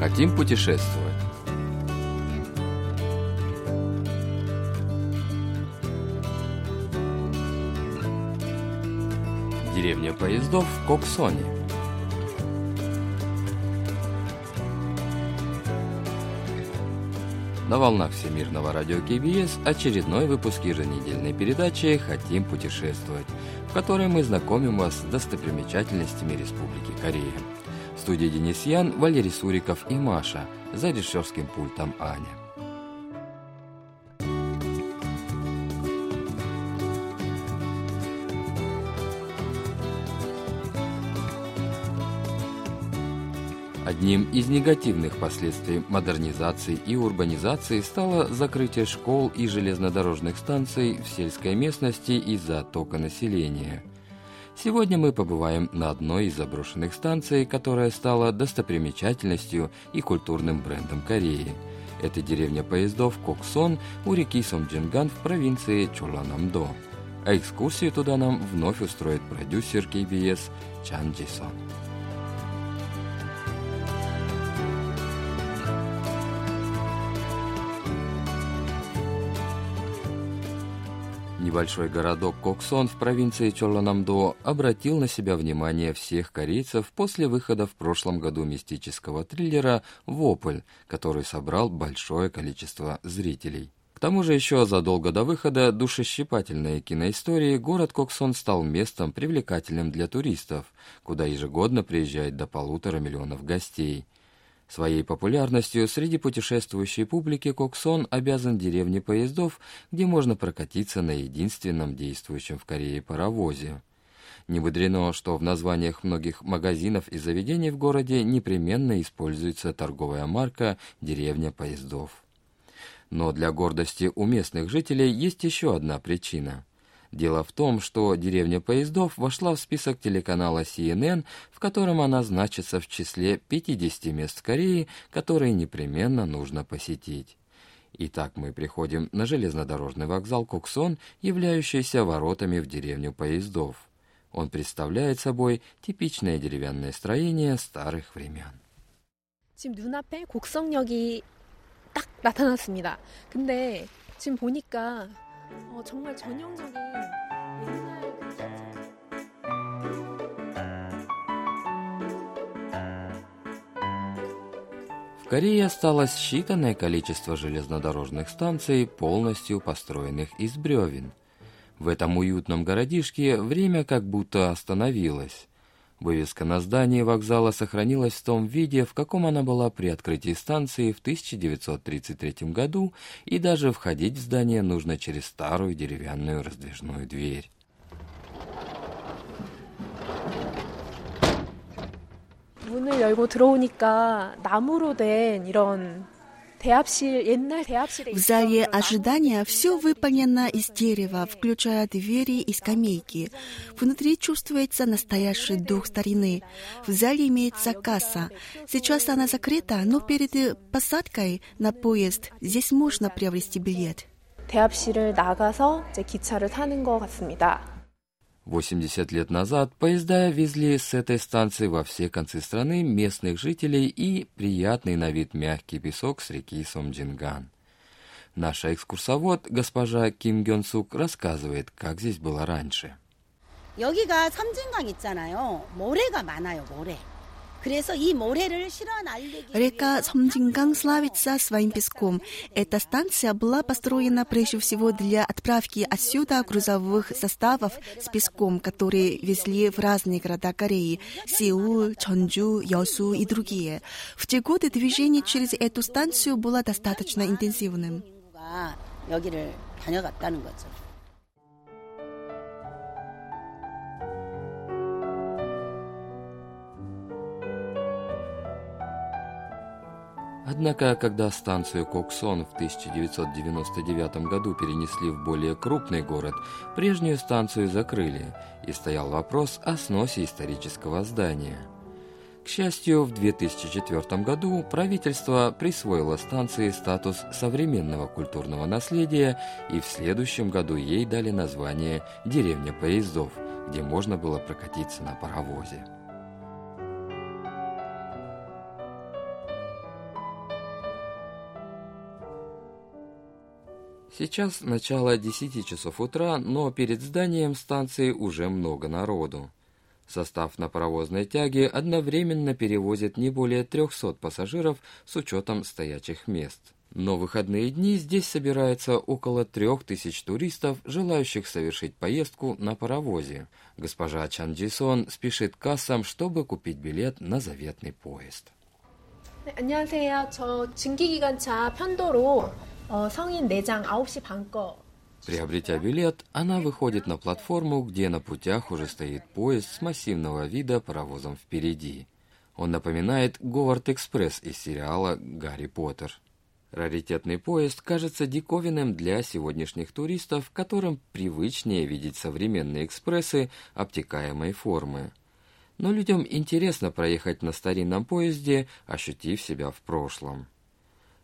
Хотим путешествовать. Деревня поездов в Коксоне. На волнах Всемирного радио КБС очередной выпуск еженедельной передачи «Хотим путешествовать», в которой мы знакомим вас с достопримечательностями Республики Корея. Студии Денис Ян, Валерий Суриков и Маша, за режиссерским пультом Аня. Одним из негативных последствий модернизации и урбанизации стало закрытие школ и железнодорожных станций в сельской местности из-за оттока населения. Сегодня мы побываем на одной из заброшенных станций, которая стала достопримечательностью и культурным брендом Кореи. Это деревня поездов Коксон у реки Сомджинган в провинции Чоланамдо. А экскурсию туда нам вновь устроит продюсер KBS Чан Джисон. Небольшой городок Коксон в провинции Чоланамдо обратил на себя внимание всех корейцев после выхода в прошлом году мистического триллера «Вопль», который собрал большое количество зрителей. К тому же еще задолго до выхода душещипательной киноистории город Коксон стал местом привлекательным для туристов, куда ежегодно приезжает до полутора миллионов гостей – Своей популярностью среди путешествующей публики Коксон обязан деревне поездов, где можно прокатиться на единственном действующем в Корее паровозе. Не мудрено, что в названиях многих магазинов и заведений в городе непременно используется торговая марка «Деревня поездов». Но для гордости у местных жителей есть еще одна причина – Дело в том, что деревня поездов вошла в список телеканала CNN, в котором она значится в числе 50 мест Кореи, которые непременно нужно посетить. Итак, мы приходим на железнодорожный вокзал Коксон, являющийся воротами в деревню поездов. Он представляет собой типичное деревянное строение старых времен. 지금 눈앞에 곡성역이 딱 나타났습니다. 근데 지금 보니까 어, 정말 전형적인 Корее осталось считанное количество железнодорожных станций, полностью построенных из бревен. В этом уютном городишке время как будто остановилось. Вывеска на здании вокзала сохранилась в том виде, в каком она была при открытии станции в 1933 году, и даже входить в здание нужно через старую деревянную раздвижную дверь. 문을 열고 들어오니까 나무로 된 이런 В зале ожидания все выполнено из дерева, включая двери и скамейки. Внутри чувствуется настоящий дух старины. В зале имеется касса. Сейчас она закрыта, но перед посадкой на поезд здесь можно приобрести билет. 대합실을 나가서 이제 기차를 타는 것 같습니다. 80 лет назад поезда везли с этой станции во все концы страны местных жителей и приятный на вид мягкий песок с реки Сомджинган. Наша экскурсовод, госпожа Ким Гён Сук, рассказывает, как здесь было раньше. 여기가 섬진강 있잖아요. 모래가 많아요, 모래. Река Сомджинган славится своим песком. Эта станция была построена прежде всего для отправки отсюда грузовых составов с песком, которые везли в разные города Кореи – Сеул, Чонджу, Йосу и другие. В те годы движение через эту станцию было достаточно интенсивным. 여기를 다녀갔다는 거죠. Однако, когда станцию Коксон в 1999 году перенесли в более крупный город, прежнюю станцию закрыли, и стоял вопрос о сносе исторического здания. К счастью, в 2004 году правительство присвоило станции статус современного культурного наследия, и в следующем году ей дали название «Деревня поездов», где можно было прокатиться на паровозе. Сейчас начало 10 часов утра, но перед зданием станции уже много народу. Состав на паровозной тяге одновременно перевозит не более 300 пассажиров с учетом стоячих мест. Но в выходные дни здесь собирается около трех тысяч туристов, желающих совершить поездку на паровозе. Госпожа Чан Джисон спешит к кассам, чтобы купить билет на заветный поезд. 네, 안녕하세요. 저 증기기관차 편도로 Приобретя билет, она выходит на платформу, где на путях уже стоит поезд с массивного вида паровозом впереди. Он напоминает Говард Экспресс из сериала «Гарри Поттер». Раритетный поезд кажется диковинным для сегодняшних туристов, которым привычнее видеть современные экспрессы обтекаемой формы. Но людям интересно проехать на старинном поезде, ощутив себя в прошлом.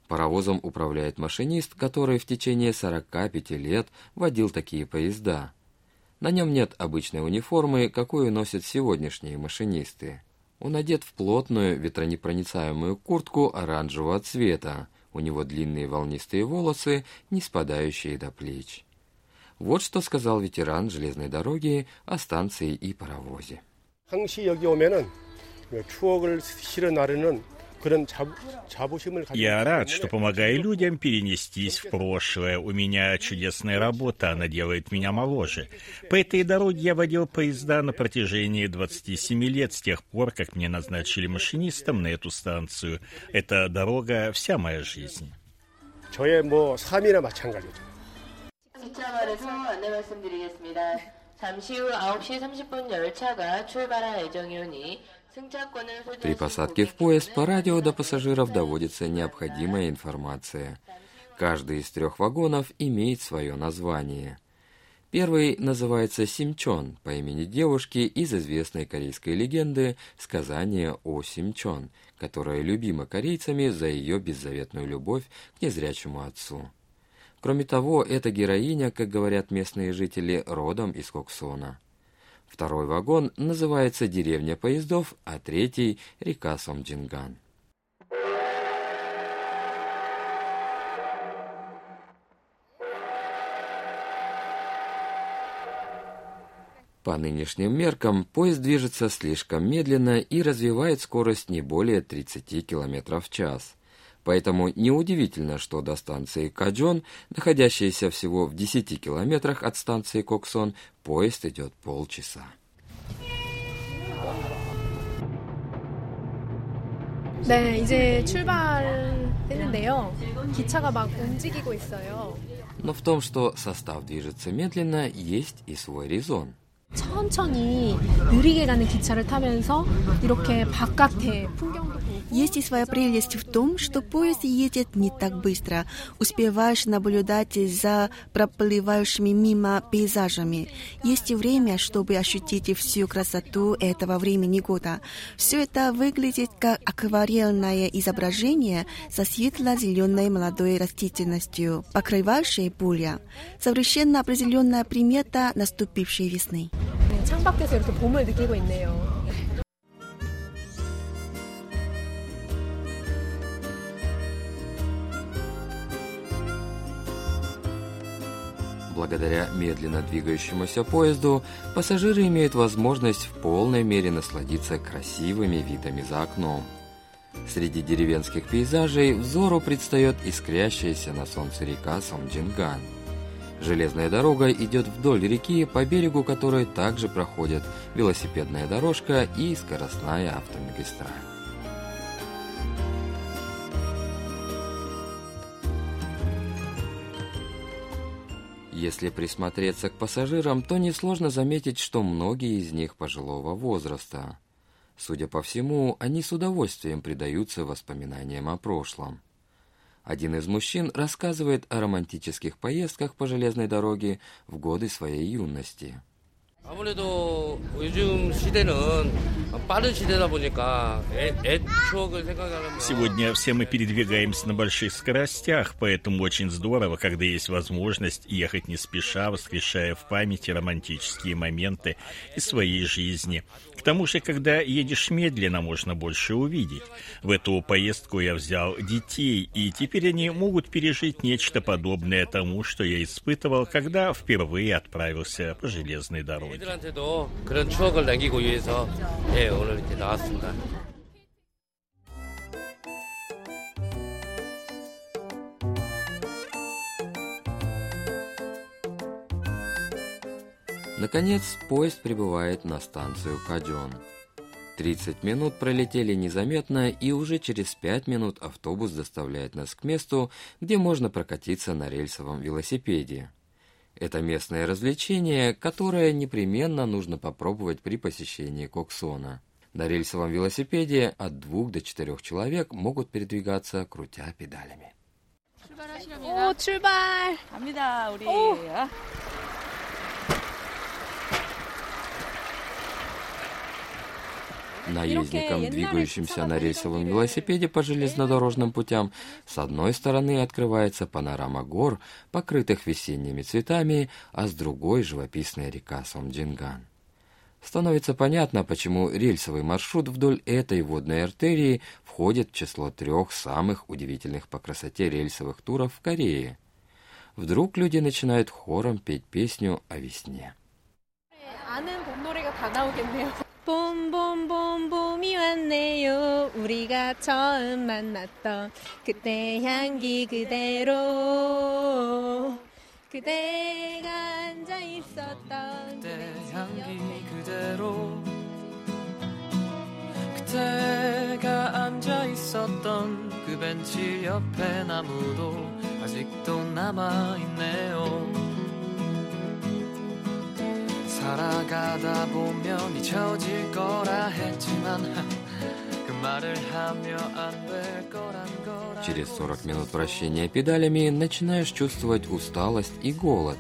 Паровозом управляет машинист, который в течение 45 лет водил такие поезда. На нем нет обычной униформы, какую носят сегодняшние машинисты. Он одет в плотную ветронепроницаемую куртку оранжевого цвета, у него длинные волнистые волосы, не спадающие до плеч. Вот что сказал ветеран железной дороги о станции и паровозе. 항시 여기 오면은 추억을 실어 나르는 그런 자, 자부심을 가지고 Я 있기 рад, 때문에 что помогаю людям перенестись в прошлое. У меня чудесная работа, она делает меня моложе. По этой дороге я водил поезда на протяжении 27 лет с тех пор, как мне назначили машинистом на эту станцию. Эта дорога — вся моя жизнь. 저의 뭐 삶이나 마찬가지죠. 기차말에서 안내 말씀드리겠습니다. 잠시 후 9시 30분 열차가 출발할 예정이오니 승차권을 при посадке в поезд по радио до пассажиров доводится необходимая информация. Каждый из трех вагонов имеет свое название. Первый называется Симчон по имени девушки из известной корейской легенды «Сказание о Симчон», которая любима корейцами за ее беззаветную любовь к незрячему отцу. Кроме того, эта героиня, как говорят местные жители, родом из Коксона – Второй вагон называется «Деревня поездов», а третий – река Сомджинган. По нынешним меркам поезд движется слишком медленно и развивает скорость не более 30 км в час. Поэтому неудивительно, что до станции Каджон, находящейся всего в 10 километрах от станции Коксон, поезд идет полчаса. 네, 이제 출발했는데요. 기차가 막 움직이고 있어요. Но в том, что состав движется медленно, есть и свой резон. 천천히 느리게 가는 기차를 타면서 이렇게 바깥에 풍경도 보고 Есть и своя прелесть в том, что поезд едет не так быстро. Успеваешь наблюдать за проплывающими мимо пейзажами. Есть и время, чтобы ощутить всю красоту этого времени года. Все это выглядит как акварельное изображение со светло-зеленой молодой растительностью, покрывающей поля. Совершенно определенная примета наступившей весны. 네, 창밖에서 이렇게 봄을 느끼고 있네요. Благодаря медленно двигающемуся поезду пассажиры имеют возможность в полной мере насладиться красивыми видами за окном. Среди деревенских пейзажей взору предстает искрящаяся на солнце река Сомджинган. Железная дорога идет вдоль реки, по берегу которой также проходят велосипедная дорожка и скоростная автомагистраль. Если присмотреться к пассажирам, то несложно заметить, что многие из них пожилого возраста. Судя по всему, они с удовольствием предаются воспоминаниям о прошлом. Один из мужчин рассказывает о романтических поездках по железной дороге в годы своей юности. 아무래도 요즘 시대는 Сегодня все мы передвигаемся на больших скоростях, поэтому очень здорово, когда есть возможность ехать не спеша, воскрешая в памяти романтические моменты из своей жизни. К тому же, когда едешь медленно, можно больше увидеть. В эту поездку я взял детей, и теперь они могут пережить нечто подобное тому, что я испытывал, когда впервые отправился по железной дороге. 오늘 이제 나왔습니다. Наконец, поезд прибывает на станцию Кадён. 30 минут пролетели незаметно, и уже через 5 минут автобус доставляет нас к месту, где можно прокатиться на рельсовом велосипеде. Это местное развлечение, которое непременно нужно попробовать при посещении Коксона. На рельсовом велосипеде от двух до четырех человек могут передвигаться, крутя педалями. О, 출발! 갑니다, 우리. Наездникам, двигающимся на рельсовом велосипеде по железнодорожным путям, с одной стороны открывается панорама гор, покрытых весенними цветами, а с другой живописная река Сомджинган. Становится понятно, почему рельсовый маршрут вдоль этой водной артерии входит в число трех самых удивительных по красоте рельсовых туров в Корее. Вдруг люди начинают хором петь песню о весне. 왔네요. 우리가 처음 만났던 그때 향기 그대로. 그대가 앉아 있었던 그때 향기 그대로. 그대가 앉아 있었던 그 벤치 옆에 나무도 아직도 남아 있네요. 살아가다 보면 잊혀질 거라 했지만 그 말을 하며 안 될 거란 걸 Через 40 минут вращения педалями начинаешь чувствовать усталость и голод.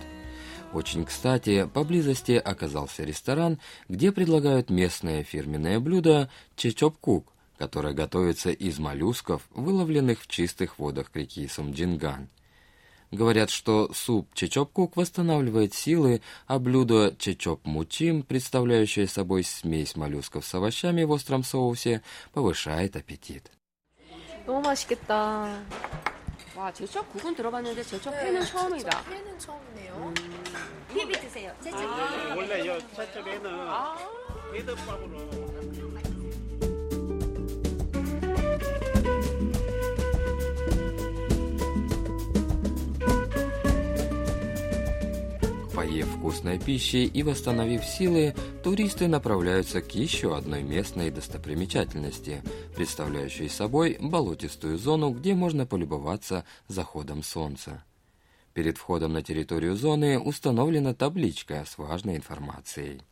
Очень кстати, поблизости оказался ресторан, где предлагают местное фирменное блюдо чечопкук, которое готовится из моллюсков, выловленных в чистых водах реки Сумджинган. Говорят, что суп чечопкук восстанавливает силы, а блюдо чечоп-мучим, представляющее собой смесь моллюсков с овощами в остром соусе, повышает аппетит. 너무 맛있겠다. 와, 제첩 국은 들어봤는데 제첩 회는 처음이다. 회는 처음이네요. 음. 비비 드세요. 제첩. 아, 원래 이 채첩에는 아. 회덮밥으로 Поев вкусной пищи и восстановив силы, туристы направляются к еще одной местной достопримечательности, представляющей собой болотистую зону, где можно полюбоваться заходом солнца. Перед входом на территорию зоны установлена табличка с важной информацией.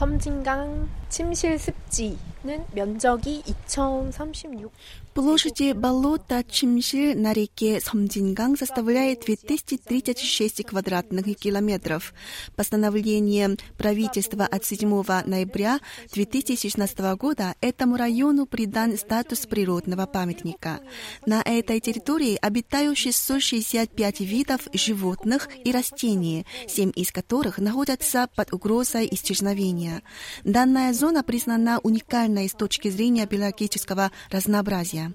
섬진강 침실 습지는 면적이 2036 Площади болота Чимши на реке Сомдинган составляет 2036 квадратных километров. Постановлением правительства от 7 ноября 2016 года этому району придан статус природного памятника. На этой территории обитают 665 видов животных и растений, 7 из которых находятся под угрозой исчезновения. растения. Данная зона признана уникальной с точки зрения биологического разнообразия.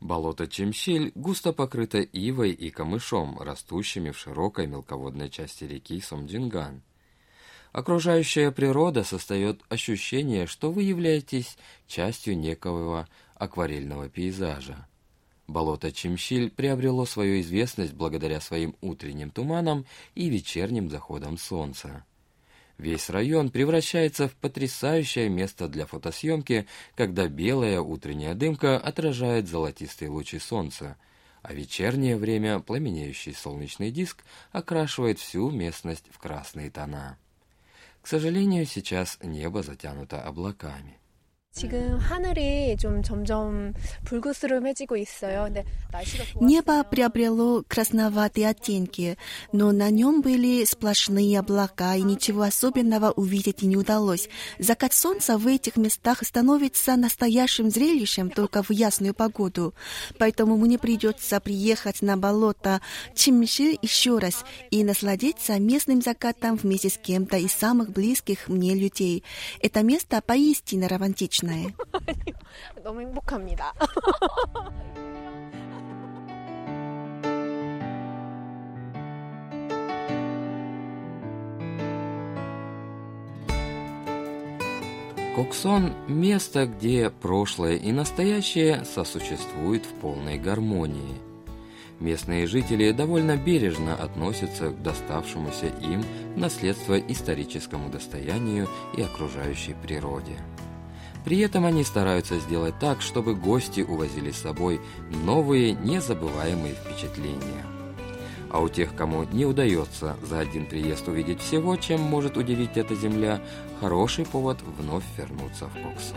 Болото Чемсель густо покрыто ивой и камышом, растущими в широкой мелководной части реки Сомдинган. Окружающая природа создает ощущение, что вы являетесь частью некого акварельного пейзажа. Болото Чемщиль приобрело свою известность благодаря своим утренним туманам и вечерним заходам солнца. Весь район превращается в потрясающее место для фотосъемки, когда белая утренняя дымка отражает золотистые лучи солнца, а вечернее время пламенеющий солнечный диск окрашивает всю местность в красные тона. К сожалению, сейчас небо затянуто облаками. Небо приобрело красноватые оттенки, но на нем были сплошные облака, и ничего особенного увидеть не удалось. Закат солнца в этих местах становится настоящим зрелищем только в ясную погоду. Поэтому мне придется приехать на болото Чимши еще раз и насладиться местным закатом вместе с кем-то из самых близких мне людей. Это место поистине романтичное. 너무 행복합니다. Коксон – место, где прошлое и настоящее сосуществуют в полной гармонии. Местные жители довольно бережно относятся к доставшемуся им в наследство историческому достоянию и окружающей природе. При этом они стараются сделать так, чтобы гости увозили с собой новые незабываемые впечатления. А у тех, кому не удается за один приезд увидеть всего, чем может удивить эта земля, хороший повод вновь вернуться в Коксон.